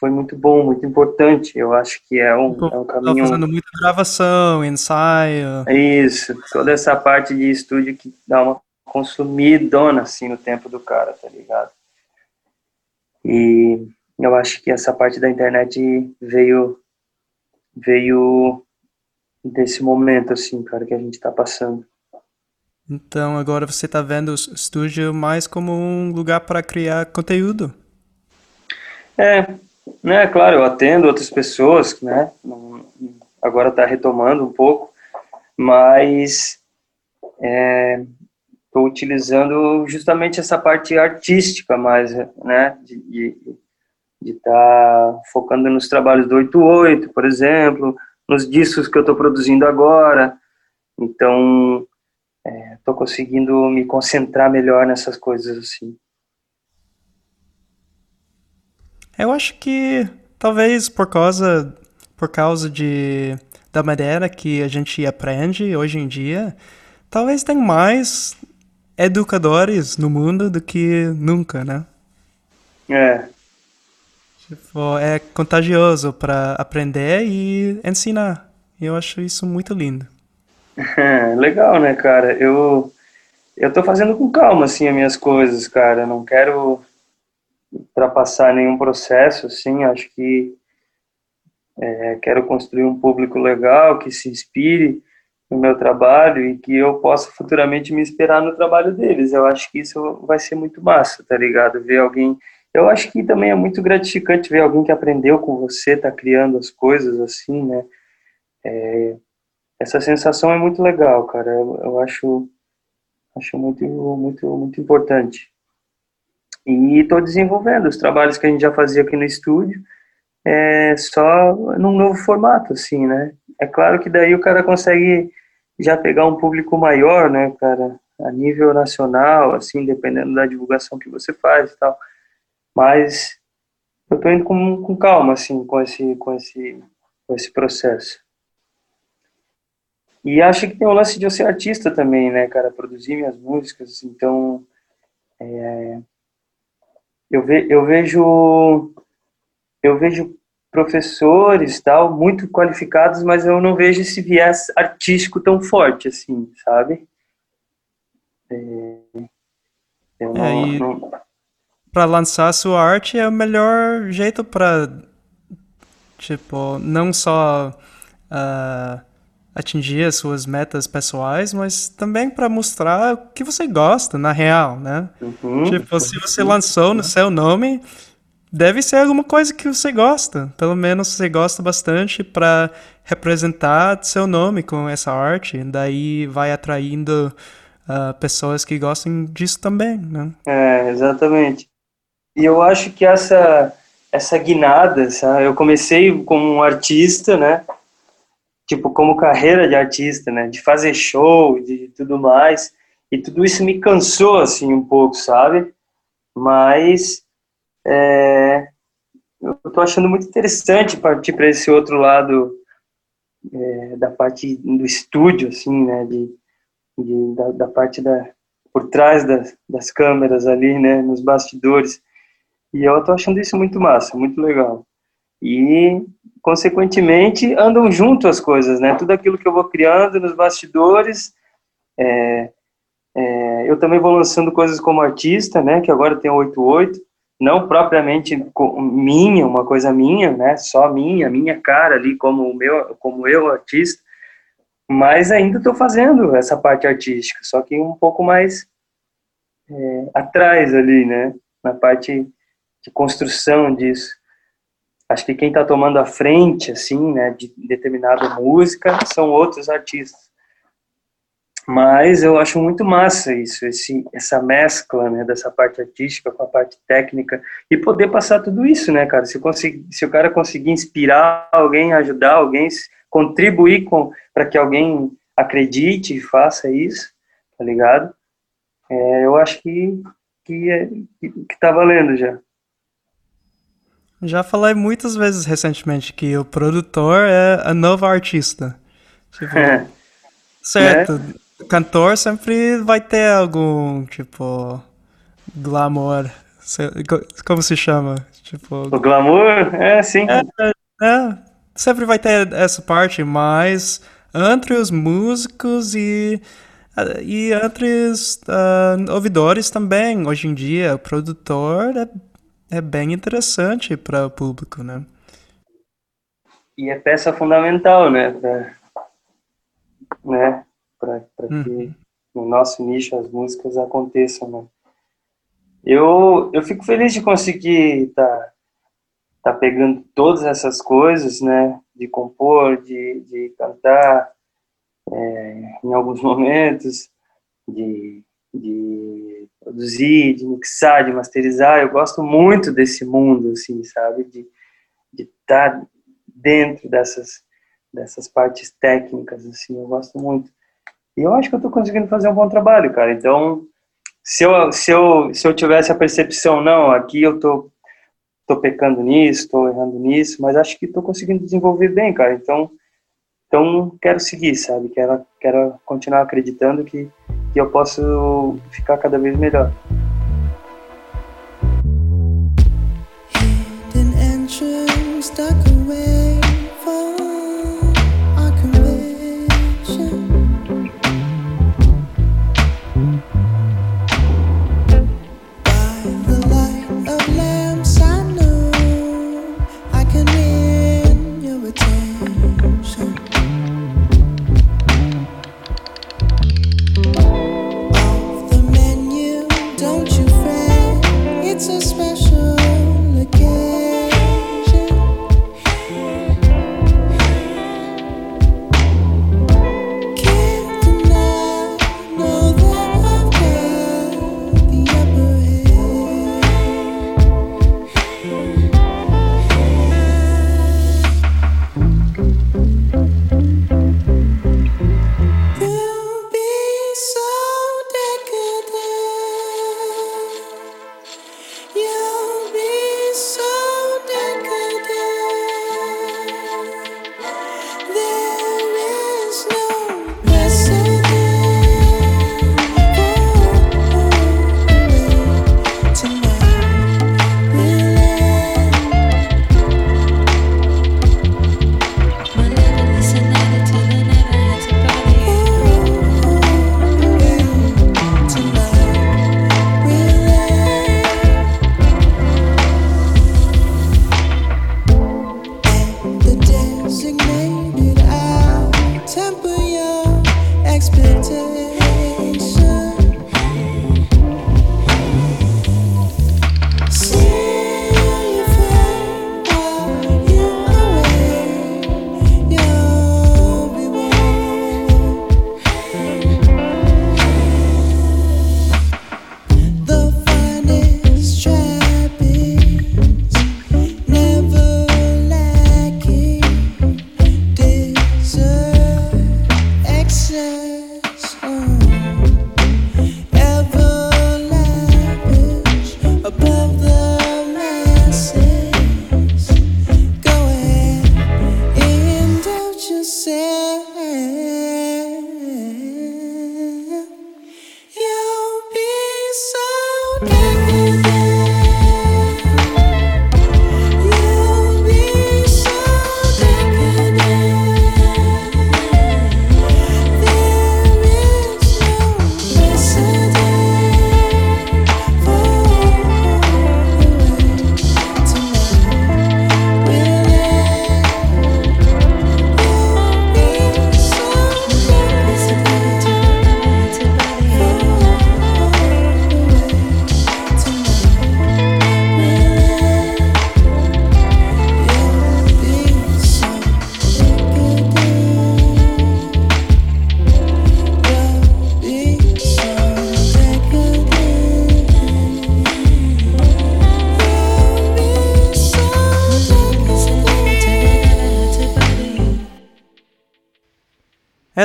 foi muito bom, muito importante. Eu acho que é um, é um caminho. fazendo muita gravação, ensaio. Isso, toda essa parte de estúdio que dá uma consumidona assim no tempo do cara, tá ligado? E eu acho que essa parte da internet veio veio desse momento assim, cara, que a gente está passando. Então agora você está vendo o estúdio mais como um lugar para criar conteúdo? É, né, claro, eu atendo outras pessoas, né, agora está retomando um pouco, mas é, estou utilizando justamente essa parte artística mais, né, de estar tá focando nos trabalhos do 88, por exemplo, nos discos que eu estou produzindo agora, então estou é, conseguindo me concentrar melhor nessas coisas assim. Eu acho que talvez por causa por causa de da maneira que a gente aprende hoje em dia, talvez tenha mais educadores no mundo do que nunca, né? É. Tipo, é contagioso para aprender e ensinar. Eu acho isso muito lindo. É, <laughs> legal, né, cara? Eu eu tô fazendo com calma assim as minhas coisas, cara. Eu não quero ultrapassar nenhum processo, assim. Acho que é, quero construir um público legal que se inspire no meu trabalho e que eu possa futuramente me esperar no trabalho deles. Eu acho que isso vai ser muito massa, tá ligado? Ver alguém. Eu acho que também é muito gratificante ver alguém que aprendeu com você, tá criando as coisas assim, né? É... essa sensação é muito legal, cara. Eu, eu acho, acho muito, muito, muito importante. E estou desenvolvendo os trabalhos que a gente já fazia aqui no estúdio, é, só num novo formato, assim, né? É claro que daí o cara consegue já pegar um público maior, né, cara, a nível nacional, assim, dependendo da divulgação que você faz e tal. Mas eu tô indo com, com calma, assim, com esse, com esse, com esse processo. E acho que tem o lance de eu ser artista também, né, cara, produzir minhas músicas, então é, eu, ve, eu vejo eu vejo professores tal muito qualificados, mas eu não vejo esse viés artístico tão forte assim, sabe? É, eu não, é, não... Para lançar a sua arte é o melhor jeito para tipo não só uh, atingir as suas metas pessoais, mas também para mostrar o que você gosta na real, né? Uhum, tipo, se você lançou no seu nome, deve ser alguma coisa que você gosta. Pelo menos você gosta bastante para representar seu nome com essa arte. Daí vai atraindo uh, pessoas que gostem disso também, né? É, exatamente. E eu acho que essa essa guinada, sabe? eu comecei como um artista, né? Tipo, como carreira de artista, né? De fazer show, de tudo mais. E tudo isso me cansou, assim, um pouco, sabe? Mas é, eu tô achando muito interessante partir para esse outro lado é, da parte do estúdio, assim, né? De, de da, da, parte da por trás das, das câmeras ali, né? Nos bastidores. E eu tô achando isso muito massa, muito legal. E, consequentemente, andam junto as coisas, né? Tudo aquilo que eu vou criando nos bastidores, é, é, eu também vou lançando coisas como artista, né? Que agora tem 88, não propriamente minha, uma coisa minha, né? Só minha, minha cara ali como meu, como eu artista, mas ainda estou fazendo essa parte artística, só que um pouco mais é, atrás ali, né? Na parte de construção disso. Acho que quem está tomando a frente, assim, né, de determinada música são outros artistas. Mas eu acho muito massa isso, esse, essa mescla, né, dessa parte artística com a parte técnica e poder passar tudo isso, né, cara? Se, conseguir, se o cara conseguir inspirar alguém, ajudar alguém, contribuir com para que alguém acredite e faça isso, tá ligado? É, eu acho que que, é, que, que tá valendo já. Já falei muitas vezes recentemente que o produtor é a nova artista. Tipo, <laughs> é. certo, né? Cantor sempre vai ter algum, tipo, glamour. Como se chama? Tipo, o glamour? É, sim. É, é, sempre vai ter essa parte, mas entre os músicos e e entre os uh, ouvidores também, hoje em dia, o produtor é é bem interessante para o público, né? E é peça fundamental, né? Pra, né? Para que uhum. no nosso nicho as músicas aconteçam, né? Eu, eu fico feliz de conseguir tá, tá pegando todas essas coisas, né? De compor, de, de cantar, é, em alguns momentos, de, de produzir, de mixar, de masterizar. Eu gosto muito desse mundo, assim, sabe? De estar tá dentro dessas, dessas partes técnicas, assim, eu gosto muito. E eu acho que eu estou conseguindo fazer um bom trabalho, cara. Então, se eu, se eu, se eu tivesse a percepção, não, aqui eu tô, tô pecando nisso, tô errando nisso, mas acho que estou conseguindo desenvolver bem, cara. Então, então quero seguir, sabe? Quero, quero continuar acreditando que que eu posso ficar cada vez melhor.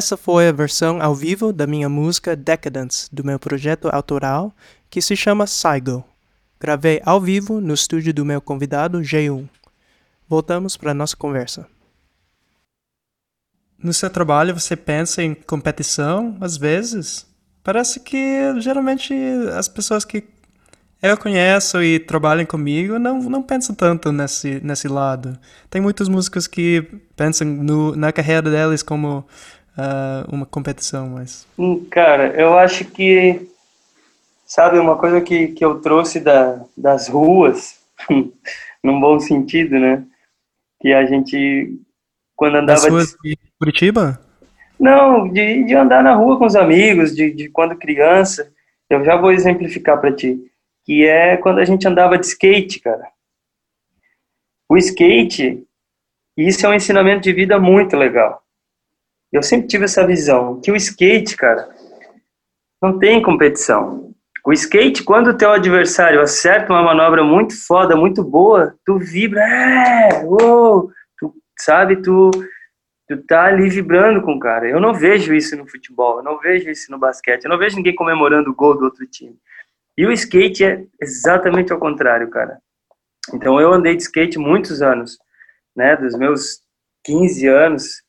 Essa foi a versão ao vivo da minha música Decadence, do meu projeto autoral, que se chama Saigo. Gravei ao vivo no estúdio do meu convidado G1. Voltamos para a nossa conversa. No seu trabalho você pensa em competição, às vezes? Parece que geralmente as pessoas que eu conheço e trabalham comigo não, não pensam tanto nesse, nesse lado. Tem muitas músicas que pensam no, na carreira deles como uh, uma competição, mas... Hum, cara, eu acho que, sabe, uma coisa que, que eu trouxe da, das ruas, <laughs> num bom sentido, né? Que a gente, quando andava... Das ruas de Curitiba? Não, de, de andar na rua com os amigos, de, de quando criança. Eu já vou exemplificar para ti. Que é quando a gente andava de skate, cara. O skate, isso é um ensinamento de vida muito legal. Eu sempre tive essa visão, que o skate, cara, não tem competição. O skate, quando o teu adversário acerta uma manobra muito foda, muito boa, tu vibra, é, uou, tu, sabe, tu, tu tá ali vibrando com o cara. Eu não vejo isso no futebol, eu não vejo isso no basquete, eu não vejo ninguém comemorando o gol do outro time. E o skate é exatamente ao contrário, cara. Então eu andei de skate muitos anos, né, dos meus 15 anos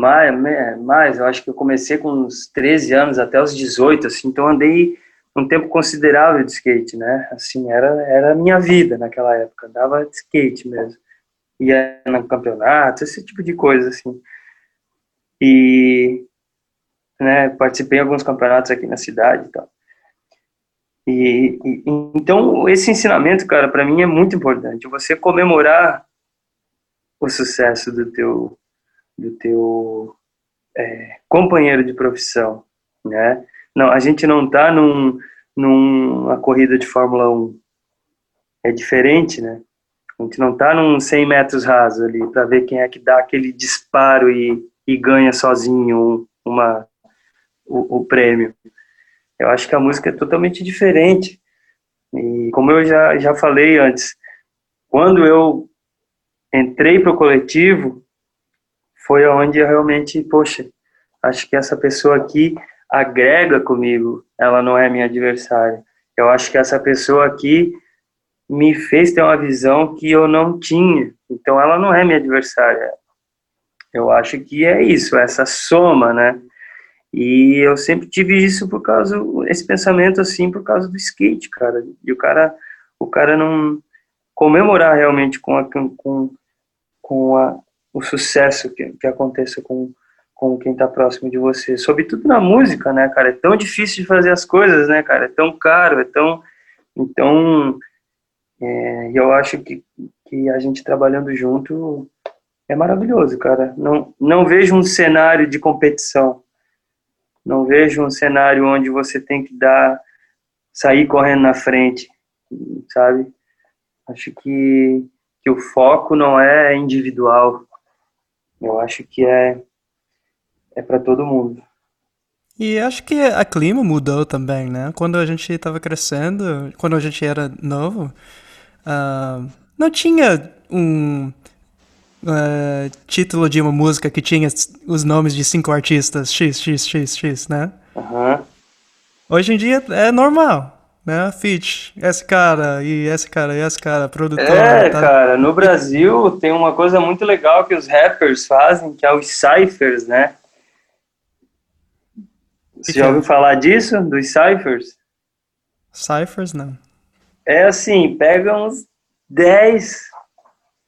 mais, mais, eu acho que eu comecei com uns 13 anos até os 18, assim, então andei um tempo considerável de skate, né? Assim, era, era a minha vida naquela época, andava de skate mesmo. Ia no campeonato, esse tipo de coisa, assim. E, né, participei de alguns campeonatos aqui na cidade e tal. E, e, então, esse ensinamento, cara, para mim é muito importante. Você comemorar o sucesso do teu, do teu é, companheiro de profissão, né? Não, a gente não está num, numa corrida de Fórmula 1. É diferente, né? A gente não está num 100 metros raso ali para ver quem é que dá aquele disparo e, e ganha sozinho uma, o, o prêmio. Eu acho que a música é totalmente diferente. E como eu já, já falei antes, quando eu entrei para o coletivo, foi onde eu realmente, poxa, acho que essa pessoa aqui agrega comigo, ela não é minha adversária. Eu acho que essa pessoa aqui me fez ter uma visão que eu não tinha, então ela não é minha adversária. Eu acho que é isso, essa soma, né? E eu sempre tive isso por causa, esse pensamento assim, por causa do skate, cara. E o cara, o cara não comemorar realmente com a, com, com a, o sucesso que, que aconteça com, com quem está próximo de você. Sobretudo na música, né, cara? É tão difícil de fazer as coisas, né, cara? É tão caro, é tão. Então, é, eu acho que, que a gente trabalhando junto é maravilhoso, cara. Não, não vejo um cenário de competição. Não vejo um cenário onde você tem que dar, sair correndo na frente, sabe? Acho que, que o foco não é individual, eu acho que é, é para todo mundo. E acho que a clima mudou também, né? Quando a gente estava crescendo, quando a gente era novo, uh, não tinha um uh, título de uma música que tinha os nomes de cinco artistas, X, X, X, X, né? Uhum. Hoje em dia é normal né? Fit, esse cara e esse cara e esse cara, produtor. É, tá... cara, no Brasil tem uma coisa muito legal que os rappers fazem, que é os ciphers, né? Você já ouviu falar disso, dos ciphers? Ciphers, não. É assim, pegam uns 10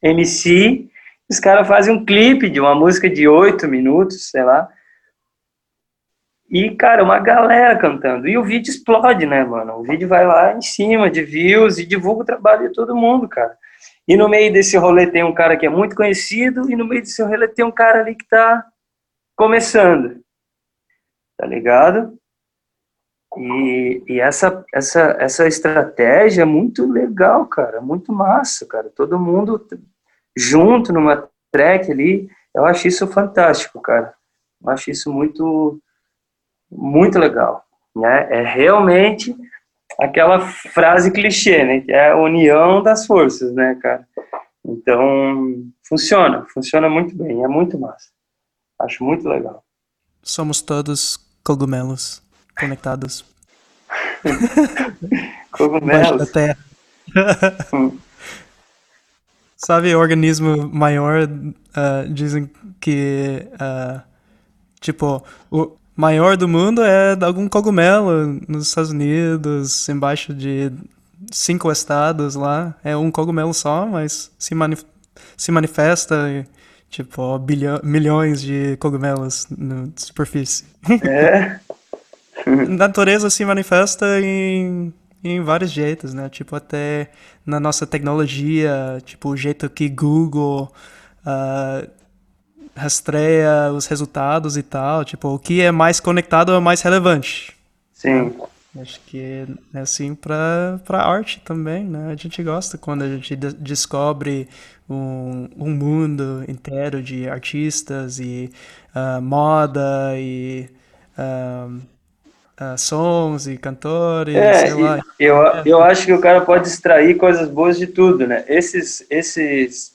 MC, os caras fazem um clipe de uma música de 8 minutos, sei lá, e, cara, uma galera cantando. E o vídeo explode, né, mano? O vídeo vai lá em cima de views e divulga o trabalho de todo mundo, cara. E no meio desse rolê tem um cara que é muito conhecido, e no meio desse rolê tem um cara ali que tá começando. Tá ligado? E, e essa, essa, essa estratégia é muito legal, cara. Muito massa, cara. Todo mundo junto numa track ali. Eu acho isso fantástico, cara. Eu acho isso muito muito legal, né? É realmente aquela frase clichê, né? Que é a união das forças, né, cara? Então, funciona, funciona muito bem, é muito massa. Acho muito legal. somos todos cogumelos conectados. <laughs> Cogumelos. da terra. <laughs> Sabe, organismo maior, uh, dizem que, uh, tipo, o maior do mundo é algum cogumelo nos Estados Unidos, embaixo de cinco estados lá. É um cogumelo só, mas se, manif se manifesta, tipo, bilhão, milhões de cogumelos na superfície. É? A <laughs> natureza se manifesta em em vários jeitos, né? Tipo, até na nossa tecnologia, tipo, o jeito que Google uh, rastreia os resultados e tal. Tipo, o que é mais conectado é mais relevante. Sim. Acho que é assim para arte também, né? A gente gosta quando a gente de descobre um, um mundo inteiro de artistas e uh, moda e uh, uh, sons e cantores, é, sei lá. Eu, eu acho que o cara pode extrair coisas boas de tudo, né? Esses, esses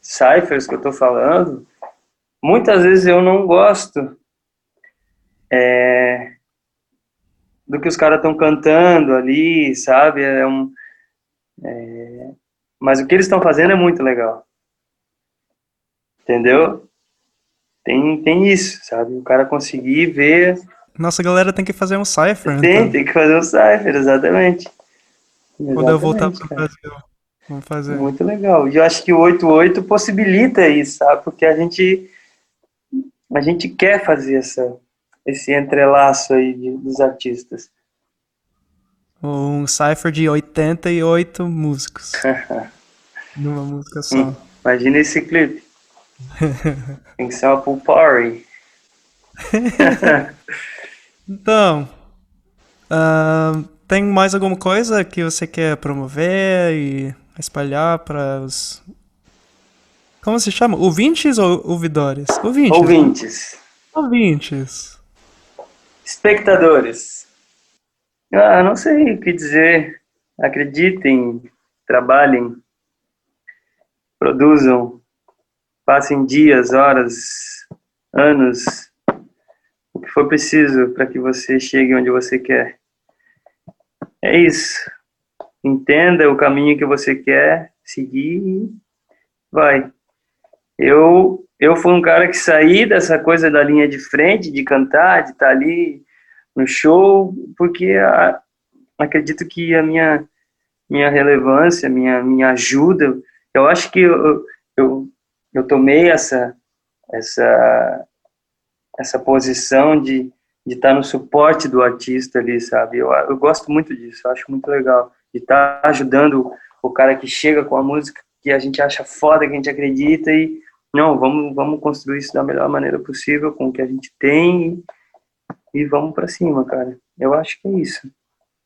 ciphers que eu tô falando, muitas vezes eu não gosto é, do que os caras estão cantando ali, sabe? É um, é, mas o que eles estão fazendo é muito legal. Entendeu? Tem, tem isso, sabe? O cara conseguir ver nossa galera tem que fazer um cipher. Tem, então. tem que fazer um cipher, exatamente. Quando eu voltar pro Brasil, vamos fazer. Muito legal. E eu acho que o 88 possibilita isso, sabe? Porque a gente a gente quer fazer essa, esse entrelaço aí de, dos artistas. Um cipher de 88 músicos. <laughs> numa música só. Hum, imagina esse clipe. <laughs> tem que ser uma pool party. <laughs> Então, uh, tem mais alguma coisa que você quer promover e espalhar para os. Como se chama? Ouvintes ou ouvidores? Ouvintes. Ouvintes. Né? Ouvintes. Espectadores. Ah, não sei o que dizer. Acreditem, trabalhem, produzam, passem dias, horas, anos o que for preciso para que você chegue onde você quer. É isso. Entenda o caminho que você quer seguir e vai. Eu eu fui um cara que saí dessa coisa da linha de frente, de cantar, de estar tá ali no show, porque a, acredito que a minha minha relevância, minha minha ajuda, eu acho que eu, eu, eu tomei essa essa essa posição de de estar no suporte do artista ali, sabe? Eu, eu gosto muito disso, acho muito legal de estar ajudando o cara que chega com a música que a gente acha foda, que a gente acredita e não, vamos vamos construir isso da melhor maneira possível com o que a gente tem e, e vamos para cima, cara. Eu acho que é isso.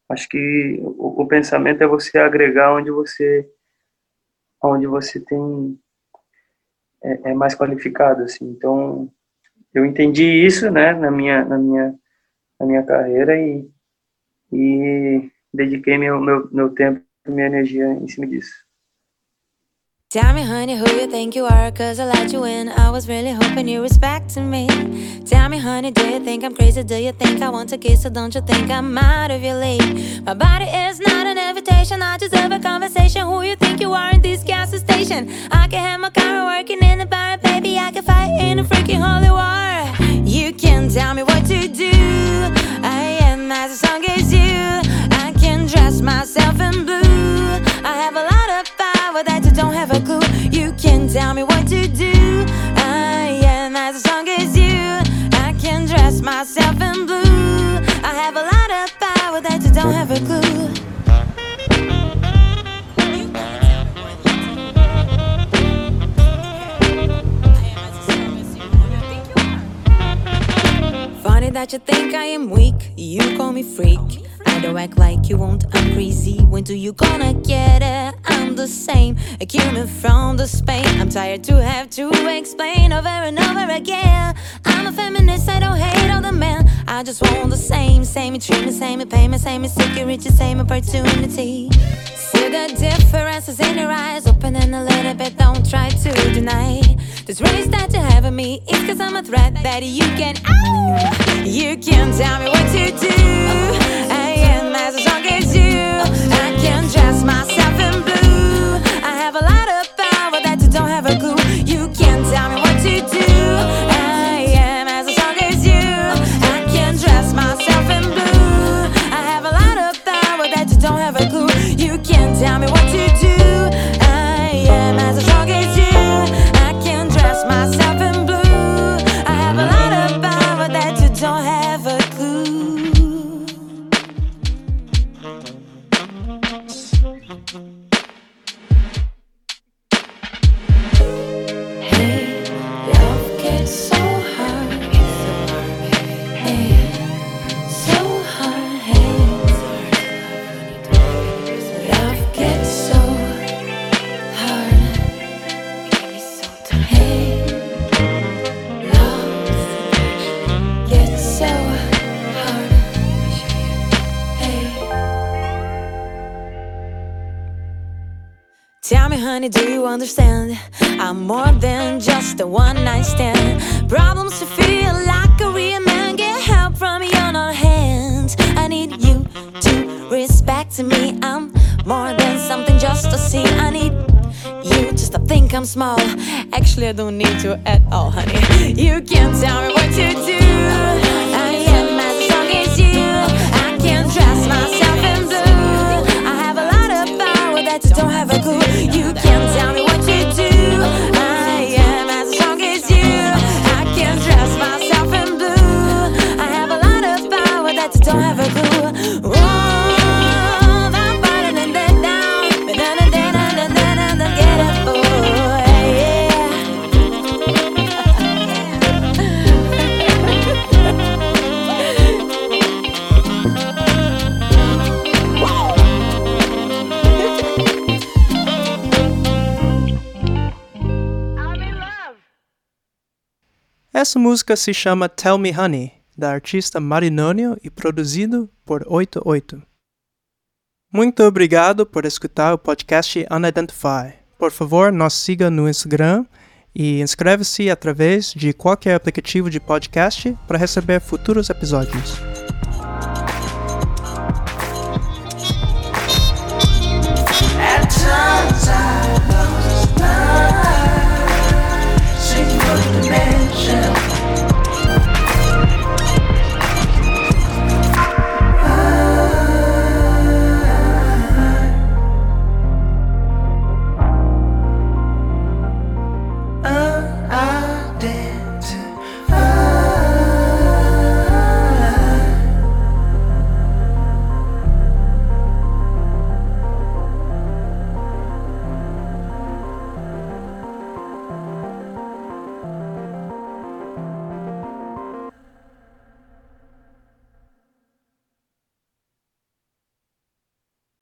Acho que o, o pensamento é você agregar onde você onde você tem é, é mais qualificado assim. Então, eu entendi isso, né, na minha, na minha, na minha carreira e, e dediquei meu, meu, meu tempo minha energia em cima disso. Tell me, honey, who you think you are, cause I let you in. I was really hoping you respected me. Tell me, honey, do you think I'm crazy? Do you think I want to kiss? Or don't you think I'm out of your league? My body is not an invitation, I deserve a conversation. Who you think you are in this gas station? I can have my car working in the bar, baby. I can fight in a freaking holy war. You can tell me what to do. I am as strong as you. Tell me what to do. I am as strong as you. I can dress myself in blue. I have a lot of power that you don't have a clue. Funny that you think I am weak. You call me freak. Don't act like you won't, I'm crazy. When do you gonna get it? I'm the same, a human from the Spain. I'm tired to have to explain over and over again. I'm a feminist, I don't hate all the men. I just want the same, same treatment, same payment, same security, same opportunity. See the differences in your eyes, open and a little bit, don't try to deny. It's really start to have me, it's cause I'm a threat that you can. Ah, you can tell me what to do. I can dress myself in blue. I have a lot of power that you don't have a clue. You can tell me one night stand. Problems to feel like a real man. Get help from your own hands. I need you to respect me. I'm more than something just to see. I need you just to think I'm small. Actually, I don't need you at all, honey. You can't tell me what to do. I am as strong as you. I can dress myself in blue. I have a lot of power that you don't have a clue. You can't tell me what to do. Don't have a clue. <laughs> Essa música se chama Tell Me Honey, da artista Marinônio e produzido por 88. Muito obrigado por escutar o podcast Unidentify. Por favor, nos siga no Instagram e inscreve-se através de qualquer aplicativo de podcast para receber futuros episódios. At times I